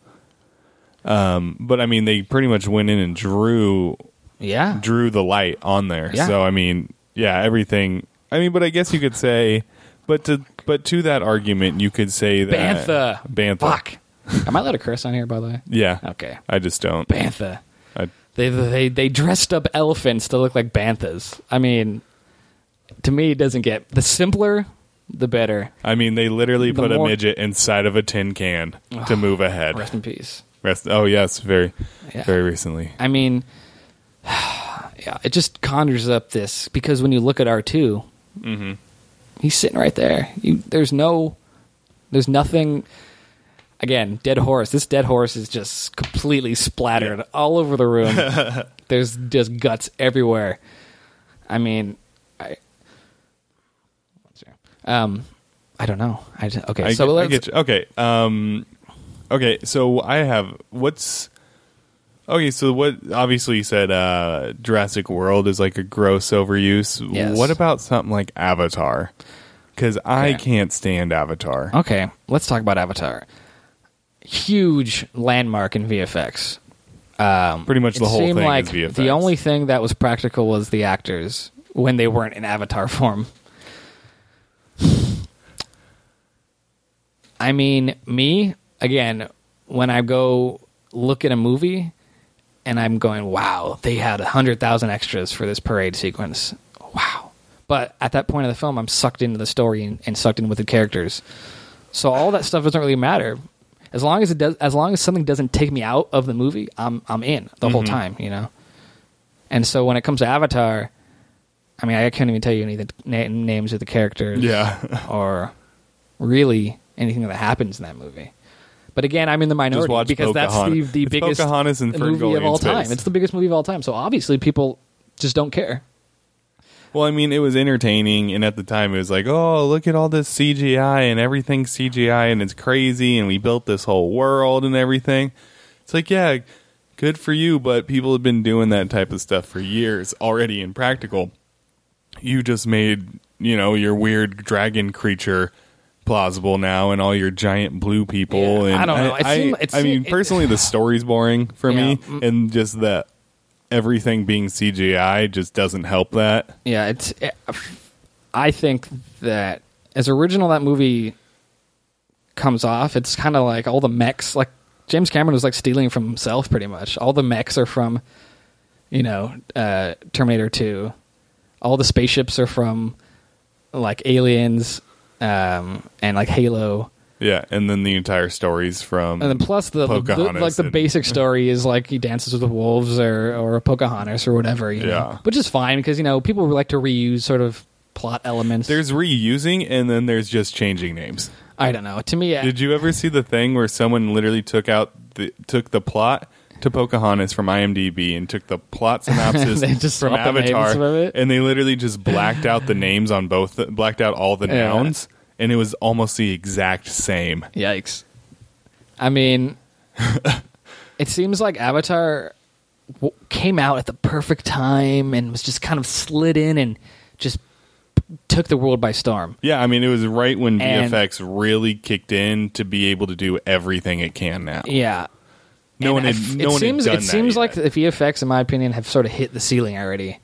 Um, but I mean, they pretty much went in and drew Yeah. drew the light on there. Yeah. So I mean, yeah, everything. I mean, but I guess you could say, but to but to that argument, you could say that Bantha. Bantha. Fuck. Am I allowed to curse on here, by the way? Yeah. Okay. I just don't. Bantha. I, They they they dressed up elephants to look like banthas. I mean, to me, it doesn't get the simpler, the better. I mean, they literally The put more- a midget inside of a tin can to move ahead. Rest in peace. Rest. Oh yes, very, Yeah. very recently. I mean, yeah, it just conjures up this because when you look at R 2 Mm-hmm. he's sitting right there. You, there's no, there's nothing. Again, dead horse. This dead horse is just completely splattered all over the room. there's just guts everywhere. I mean, I, um, I don't know. I just, okay, I, so let's, get you. Okay. Um. Okay. So I have what's. Okay, so what? Obviously, you said uh, Jurassic World is like a gross overuse. Yes. What about something like Avatar? Because I Okay. can't stand Avatar. Okay, let's talk about Avatar. Huge landmark in VFX. Um, Pretty much the it whole seemed thing like is VFX. The only thing that was practical was the actors when they weren't in Avatar form. I mean, me again when I go look at a movie and I'm going, "Wow, they had a hundred thousand extras for this parade sequence." Wow! But at that point of the film, I'm sucked into the story and, and sucked in with the characters. So all that stuff doesn't really matter. As long as it does, as long as something doesn't take me out of the movie, I'm I'm in the whole mm-hmm. time, you know. And so when it comes to Avatar, I mean, I can't even tell you any of the na- names of the characters, Yeah. or really anything that happens in that movie. But again, I'm in the minority because that's the, the It's biggest Pocahontas and movie Ferngully of all time. It's the biggest movie of all time. So obviously, people just don't care. Well, I mean, it was entertaining, and at the time, it was like, oh, look at all this CGI and everything CGI, and it's crazy, and we built this whole world and everything. It's like, yeah, good for you, but people have been doing that type of stuff for years already in practical. You just made, you know, your weird dragon creature plausible now, and all your giant blue people. Yeah, and I don't know. It I, it I mean, it- personally, the story's boring for me, Mm. and just that everything being CGI just doesn't help that. Yeah, it's. I think that as original that movie comes off, it's kind of like all the mechs. Like James Cameron was like stealing from himself, pretty much. All the mechs are from, you know, uh, Terminator Two. All the spaceships are from, like Aliens, um, and like Halo. Yeah, and then the entire stories from And then plus the, the- the- like the and- basic story is like he dances with the wolves or or Pocahontas or whatever, you know. Yeah. Which is fine because you know people like to reuse sort of plot elements. there's reusing and then there's just changing names. I don't know. To me, Did you ever see the thing where someone literally took out the took the plot to Pocahontas from IMDb and took the plot synopsis from swapped the names Avatar it? and they literally just blacked out the names on both blacked out all the Yeah. nouns and it was almost the exact same. yikes. I mean, it seems like Avatar w- came out at the perfect time and was just kind of slid in and just took the world by storm. Yeah, I mean it was right when And- VFX really kicked in to be able to do everything it can now. Yeah. No And one had, no it one seems had done it that seems yet. like the VFX, in my opinion, have sort of hit the ceiling already,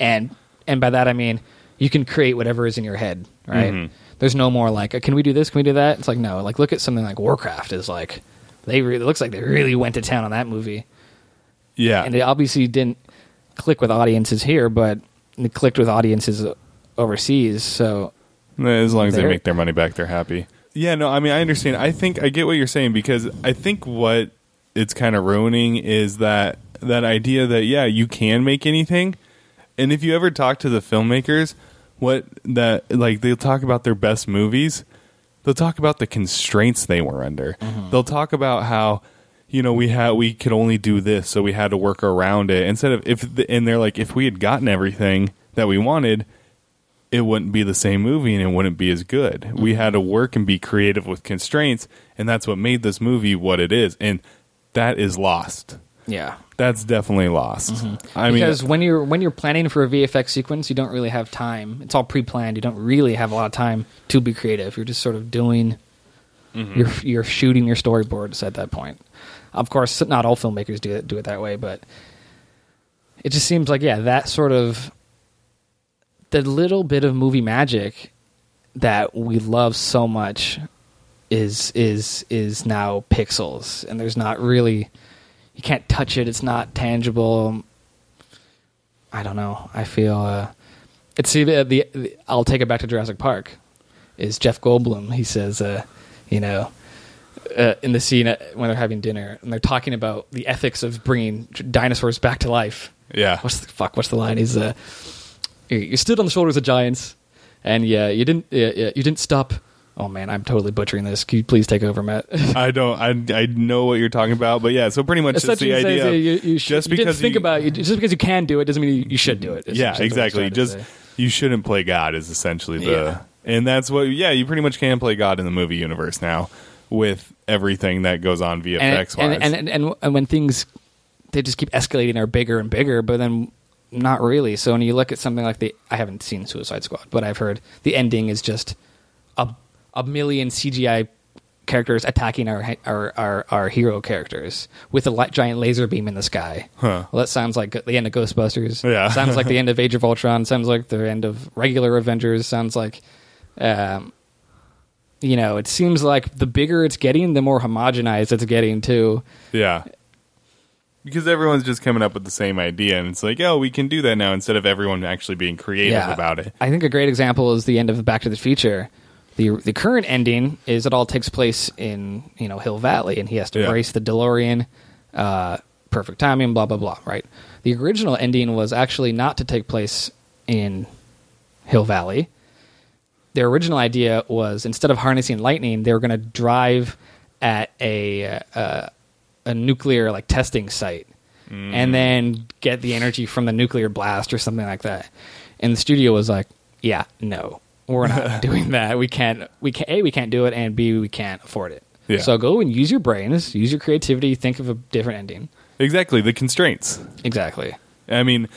and and by that I mean you can create whatever is in your head, right? Mm-hmm. There's no more like, can we do this? Can we do that? It's like no, like look at something like Warcraft is like they re- it looks like they really went to town on that movie, yeah. and they obviously didn't click with audiences here, but it clicked with audiences overseas. So As long as they make their money back, they're happy. Yeah, no, I mean, I understand. I think I get what you're saying because I think what it's kind of ruining is that that idea that yeah, you can make anything, and if you ever talk to the filmmakers, what that like they'll talk about their best movies, they'll talk about the constraints they were under. Mm-hmm. They'll talk about how you know we had we could only do this, so we had to work around it instead of if the, and they're like if we had gotten everything that we wanted it wouldn't be the same movie and it wouldn't be as good. We mm-hmm. had to work and be creative with constraints, and that's what made this movie what it is. And that is lost. Yeah, That's definitely lost. Mm-hmm. I mean, because when you're when you're planning for a VFX sequence, you don't really have time. It's all pre-planned. You don't really have a lot of time to be creative. You're just sort of doing mm-hmm. You're you're shooting your storyboards at that point. Of course, not all filmmakers do it do it that way, but it just seems like yeah, that sort of the little bit of movie magic that we love so much is is is now pixels, and there's not really you can't touch it. It's not tangible. I don't know. I feel uh, it's see the, the, the I'll take it back to Jurassic Park. Is Jeff Goldblum? He says, uh, you know, uh, in the scene uh, when they're having dinner and they're talking about the ethics of bringing dinosaurs back to life. Yeah. What's the fuck? What's the line? He's uh, you- stood on the shoulders of giants, and yeah, you didn't uh, uh, you didn't stop. Oh man, I'm totally butchering this. Can you please take over, Matt? I don't. I I know what you're talking about, but yeah. So pretty much it's the idea. you, you, should, just because think you- about it, just because you can do it doesn't mean you, should do it. yeah, essentially what he's exactly. Just you shouldn't play God is essentially the, Yeah. and that's what. Yeah, you pretty much can play God in the movie universe now with everything that goes on VFX and, wise. and, and, and, and, and when things they just keep escalating are bigger and bigger, but then not really. So when you look at something like the I haven't seen Suicide Squad, but I've heard the ending is just a a million CGI characters attacking our our our, our hero characters with a giant laser beam in the sky. Huh. Well, that sounds like the end of Ghostbusters. Yeah. sounds like the end of Age of Ultron. Sounds like the end of regular Avengers. Sounds like, um, you know, it seems like the bigger it's getting, the more homogenized it's getting too. yeah. Because everyone's just coming up with the same idea, and it's like, oh, we can do that now instead of everyone actually being creative about it. I think a great example is the end of Back to the Future. The the current ending is it all takes place in you know Hill Valley, and he has to Yeah. race the DeLorean, uh, perfect timing, blah blah blah. Right. The original ending was actually not to take place in Hill Valley. Their original idea was instead of harnessing lightning, they were going to drive at a uh, a nuclear like testing site and then get the energy from the nuclear blast or something like that. And the studio was like, "Yeah, no, we're not doing that. We can't. We can't. a we can't do it, and b we can't afford it. Yeah. So go and use your brains, use your creativity, think of a different ending. Exactly the constraints. Exactly. I mean,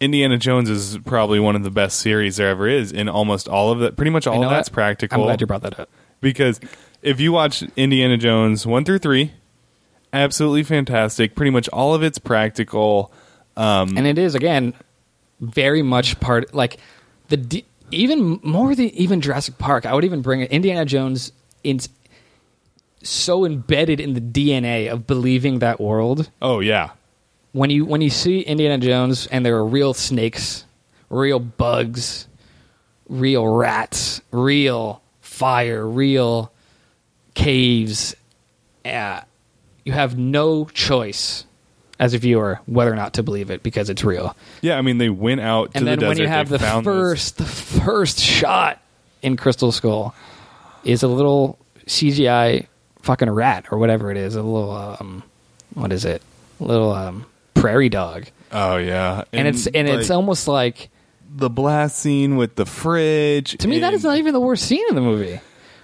Indiana Jones is probably one of the best series there ever is, and almost all of that, pretty much all of that's what? practical. I'm glad you brought that up. because if you watch Indiana Jones one through three, absolutely fantastic. Pretty much all of it's practical. Um, and it is again very much part like the D, even more than even Jurassic Park. I would even bring it Indiana Jones in so embedded in the DNA of believing that world. oh yeah, When you when you see Indiana Jones and there are real snakes, real bugs, real rats, real fire, real caves, uh, you have no choice as a viewer whether or not to believe it because it's real. yeah. I mean, they went out to And the then desert. when you have they the found first the first shot in Crystal Skull is a little CGI fucking rat or whatever it is, a little um what is it? A little um prairie dog. Oh yeah, And, it's and it's almost like the blast scene with the fridge. to me that and is not even the worst scene in the movie.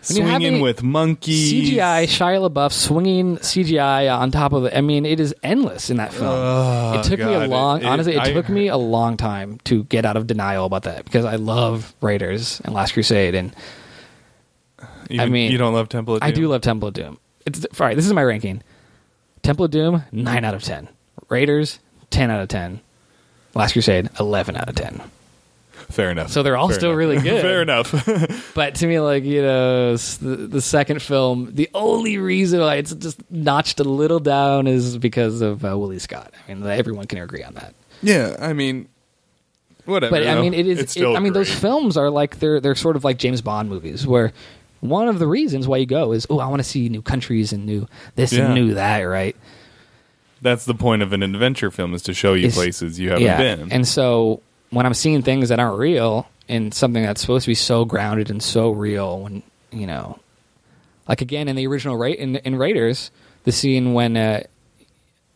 When you have swinging with monkeys. CGI Shia LaBeouf swinging CGI on top of it. I mean, it is endless in that film. Oh, it took me a long, It- honestly, it took me a long time to get out of denial about that because I love Raiders and Last Crusade, and Even- I mean, you don't love Temple of Doom. I do love Temple of Doom. It's all right. This is my ranking: Temple of Doom, nine out of ten; Raiders, ten out of ten; Last Crusade, eleven out of ten. Fair enough. So they're all Fair still enough. really good. Fair enough. But to me, like you know, the, the second film, the only reason why it's just notched a little down is because of uh, Willie Scott. I mean, everyone can agree on that. yeah, I mean, whatever. But I mean, it is. It's it- I mean, those films are like they're they're sort of like James Bond movies, where one of the reasons why you go is, oh, I want to see new countries and new this Yeah. and new that, right? That's the point of an adventure film is to show you Is- places you haven't been. And so when I'm seeing things that aren't real in something that's supposed to be so grounded and so real, when you know, like again in the original Ra- in, in Raiders, the scene when uh,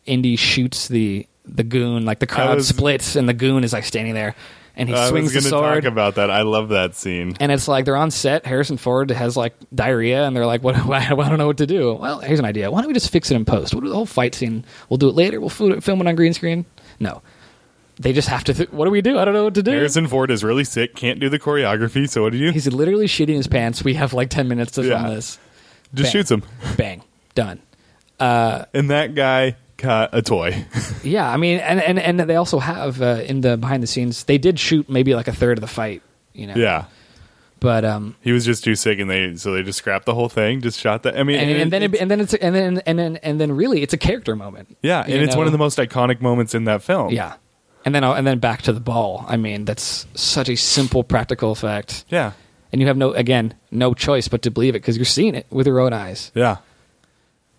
Indy shoots the the goon, like the crowd was- splits and the goon is like standing there, and he I swings was the going to sword. talk about that. I love that scene. and it's like they're on set. Harrison Ford has like diarrhea, and they're like, "What? I don't know what to do." Well, here's an idea. Why don't we just fix it in post? We'll do the whole fight scene. We'll do it later. We'll film it on green screen. No, they just have to. Th- what do we do? I don't know what to do. Harrison Ford is really sick, can't do the choreography. So what do you? He's literally shitting his pants. We have like ten minutes to film Yeah. this. Just Bang. shoots him. Bang, done. And that guy got a toy. Yeah, I mean, and and, and they also have uh, in the behind the scenes, they did shoot maybe like a third of the fight. You know. yeah. But um, He was just too sick, and they so they just scrapped the whole thing, just shot that. I mean, and, and then it, and then it's and then and then and then really it's a character moment. yeah, and it's know? one of the most iconic moments in that film. Yeah, and then and then back to the ball. I mean, that's such a simple practical effect, yeah, and you have no again no choice but to believe it because you're seeing it with your own eyes, yeah.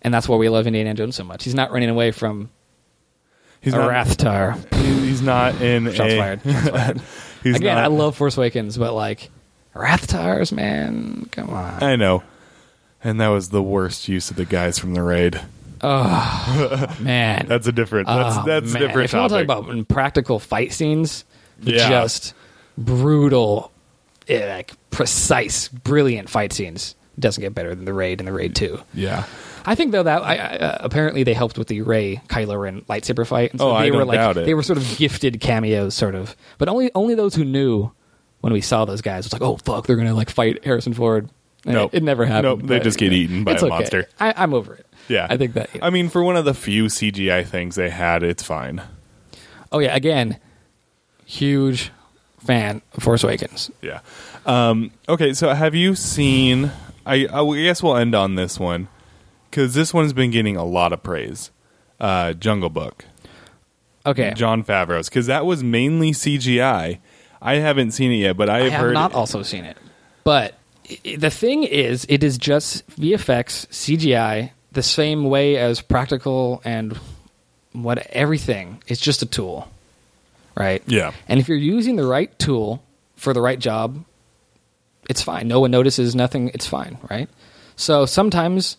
and that's why we love Indiana Jones so much. He's not running away from He's a not. Rathtar. He's not in Shots a. fired. Shots fired. Again, not, I love Force Awakens, but like wrath Rathtars, man, come on. I know, and that was the worst use of the guys from the raid. man. That's a different. That's Oh, that's man. a different If you want to talk about practical fight scenes, Yeah. just brutal, eh, like precise, brilliant fight scenes. Doesn't get better than the raid and the raid two. yeah, I think though that I, I, uh, apparently they helped with the Rey Kylo Ren lightsaber fight. And so Oh, I they were don't like doubt it. they were sort of gifted cameos, sort of. But only only those who knew when we saw those guys was like, oh fuck, they're gonna like fight Harrison Ford. And Nope. it, it never happened. Nope, they just get eaten by a okay. monster. I, I'm over it. Yeah. I think that. you know. I mean, for one of the few CGI things they had, it's fine. Oh yeah, again, huge fan of Force Awakens. Yeah. Um, okay, so have you seen? I, I guess we'll end on this one because this one's been getting a lot of praise. Uh, Jungle Book, Okay, Jon Favreau's, because that was mainly CGI. I haven't seen it yet, but I have, heard I have, heard. not also seen it, but the thing is, it is just VFX CGI the same way as practical and what everything. It's just a tool, right? Yeah. And if you're using the right tool for the right job, it's fine. No one notices. Nothing. It's fine, right? So sometimes,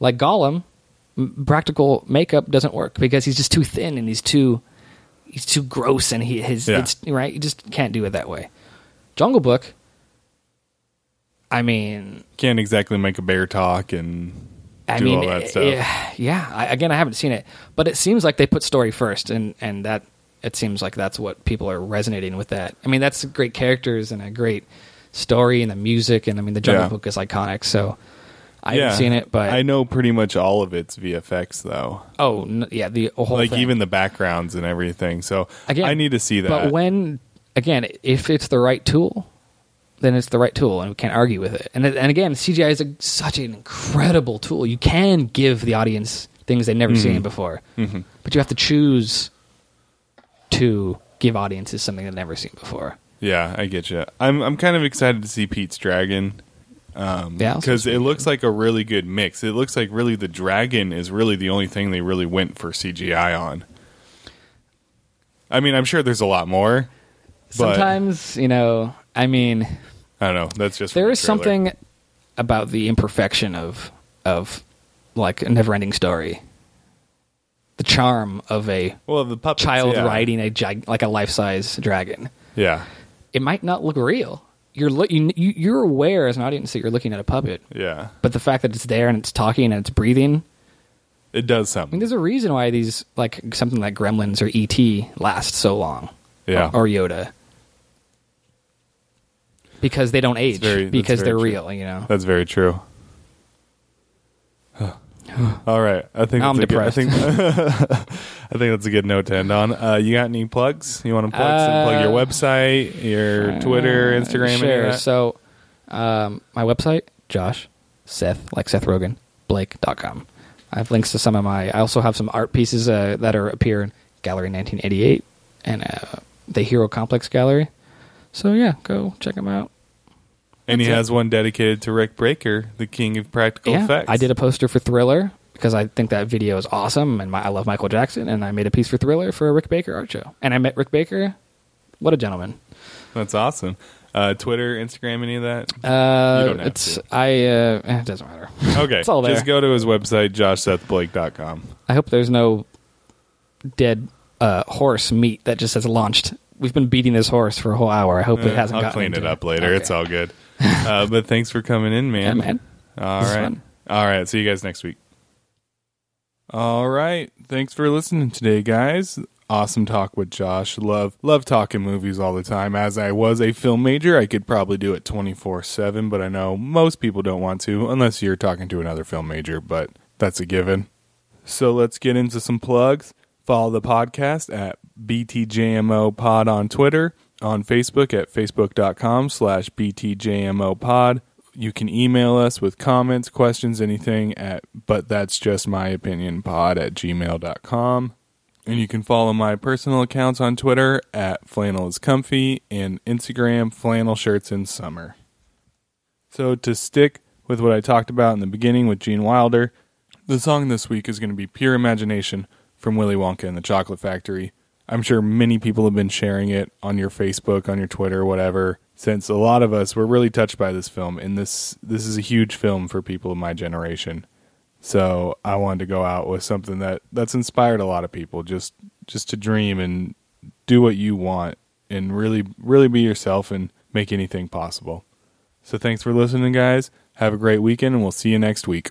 like Gollum, m- practical makeup doesn't work because he's just too thin and he's too he's too gross and he his Yeah. it's right. You just can't do it that way. Jungle Book. I mean, Can't exactly make a bear talk and I mean, eh, stuff. yeah, yeah. I, again, I haven't seen it, but it seems like they put story first, and and that it seems like that's what people are resonating with. That I mean, that's great characters and a great story, and the music, and I mean, the Jungle Yeah. Book is iconic. So I yeah, haven't seen it, but I know pretty much all of its VFX though, oh n- yeah, the whole like thing. even the backgrounds and everything. So Again, I need to see that. But when again, if it's the right tool, then it's the right tool, and we can't argue with it. And and again, CGI is a, such an incredible tool. You can give the audience things they've never Mm-hmm. seen before, but you have to choose to give audiences something they've never seen before. Yeah, I get you. I'm I'm kind of excited to see Pete's Dragon. Um, Yeah, because it looks like a really good mix. It looks like really the dragon is really the only thing they really went for CGI on. I mean, I'm sure there's a lot more. But Sometimes, you know, I mean, I don't know. That's just there the is trailer. something about the imperfection of of like a never-ending story. The charm of a Well, the puppets, child yeah. riding a gig- like a life-size dragon. Yeah, it might not look real. You're lo- you, you you're aware as an audience that you're looking at a puppet, yeah. but the fact that it's there and it's talking and it's breathing. It does something. I mean, there's a reason why these like something like Gremlins or ET last so long. Yeah. or, or Yoda, because they don't age very- because they're true. real. You know. That's very true. All right, I think I'm a good, I depressed. think I think that's a good note to end on. Uh, you got any plugs? You want to plug, some- plug your Uh, website, your Twitter, Uh, Instagram, any Sure. So, um, my website, Josh, Seth, like Seth Rogen, Blake.com. I have links to some of my. I also have some art pieces uh, that are appear in Gallery 1988 and uh, the Hero Complex Gallery. So yeah, go check him out. and he it. has one dedicated to Rick Baker, the king of practical yeah, effects. I did a poster for Thriller because I think that video is awesome, and my, I love Michael Jackson, and I made a piece for Thriller for a Rick Baker art show, and I met Rick Baker. What a gentleman! That's awesome. Uh, Twitter, Instagram, any of that? Uh, You don't have it's to. I. Uh, eh, it doesn't matter. Okay, It's all there. just go to his website, joshsethblake.com. I hope there's no dead uh, horse meat that just has launched. We've been beating this horse for a whole hour. I hope it hasn't. I'll gotten clean it into up later. Okay. It's all good. Uh, but thanks for coming in, man. Yeah, man. All This is right. fun. All right. See you guys next week. All right. Thanks for listening today, guys. awesome talk with Josh. Love love talking movies all the time. As I was a film major, I could probably do it 24/7, but I know most people don't want to unless you're talking to another film major, but that's a given. So let's get into some plugs. Follow the podcast at BTJMO Pod on Twitter, on Facebook at facebook.com slash BTJMO Pod. You can email us with comments, questions, anything at but that's just my opinion pod at gmail.com. And you can follow my personal accounts on Twitter at flannel is comfy and Instagram flannel shirts in summer. So to stick with what I talked about in the beginning with Gene Wilder, the song this week is going to be Pure Imagination from Willy Wonka and the Chocolate Factory. I'm sure many people have been sharing it on your Facebook, on your Twitter, whatever, since a lot of us were really touched by this film and this this is a huge film for people of my generation. So, I wanted to go out with something that that's inspired a lot of people just just to dream and do what you want and really really be yourself and make anything possible. So, thanks for listening guys. Have a great weekend and we'll see you next week.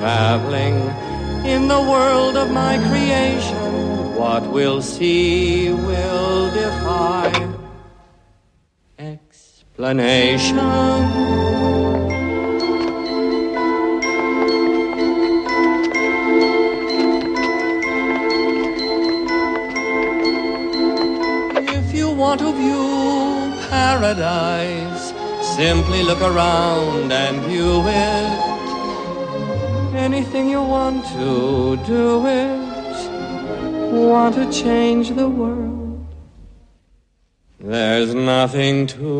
traveling in the world of my creation. What we'll see will defy explanation. If you want to view paradise, simply look around and view it. Anything you want to do it. Want to change the world. There's nothing to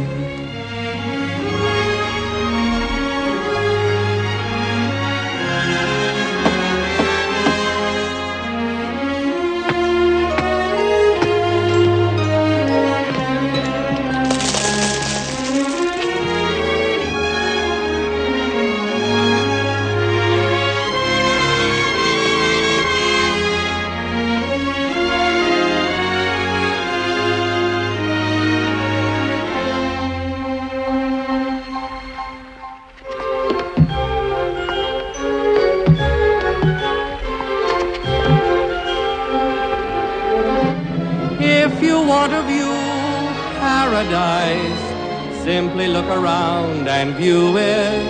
And view it.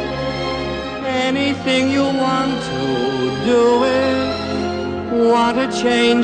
Anything you want to do it. Want to change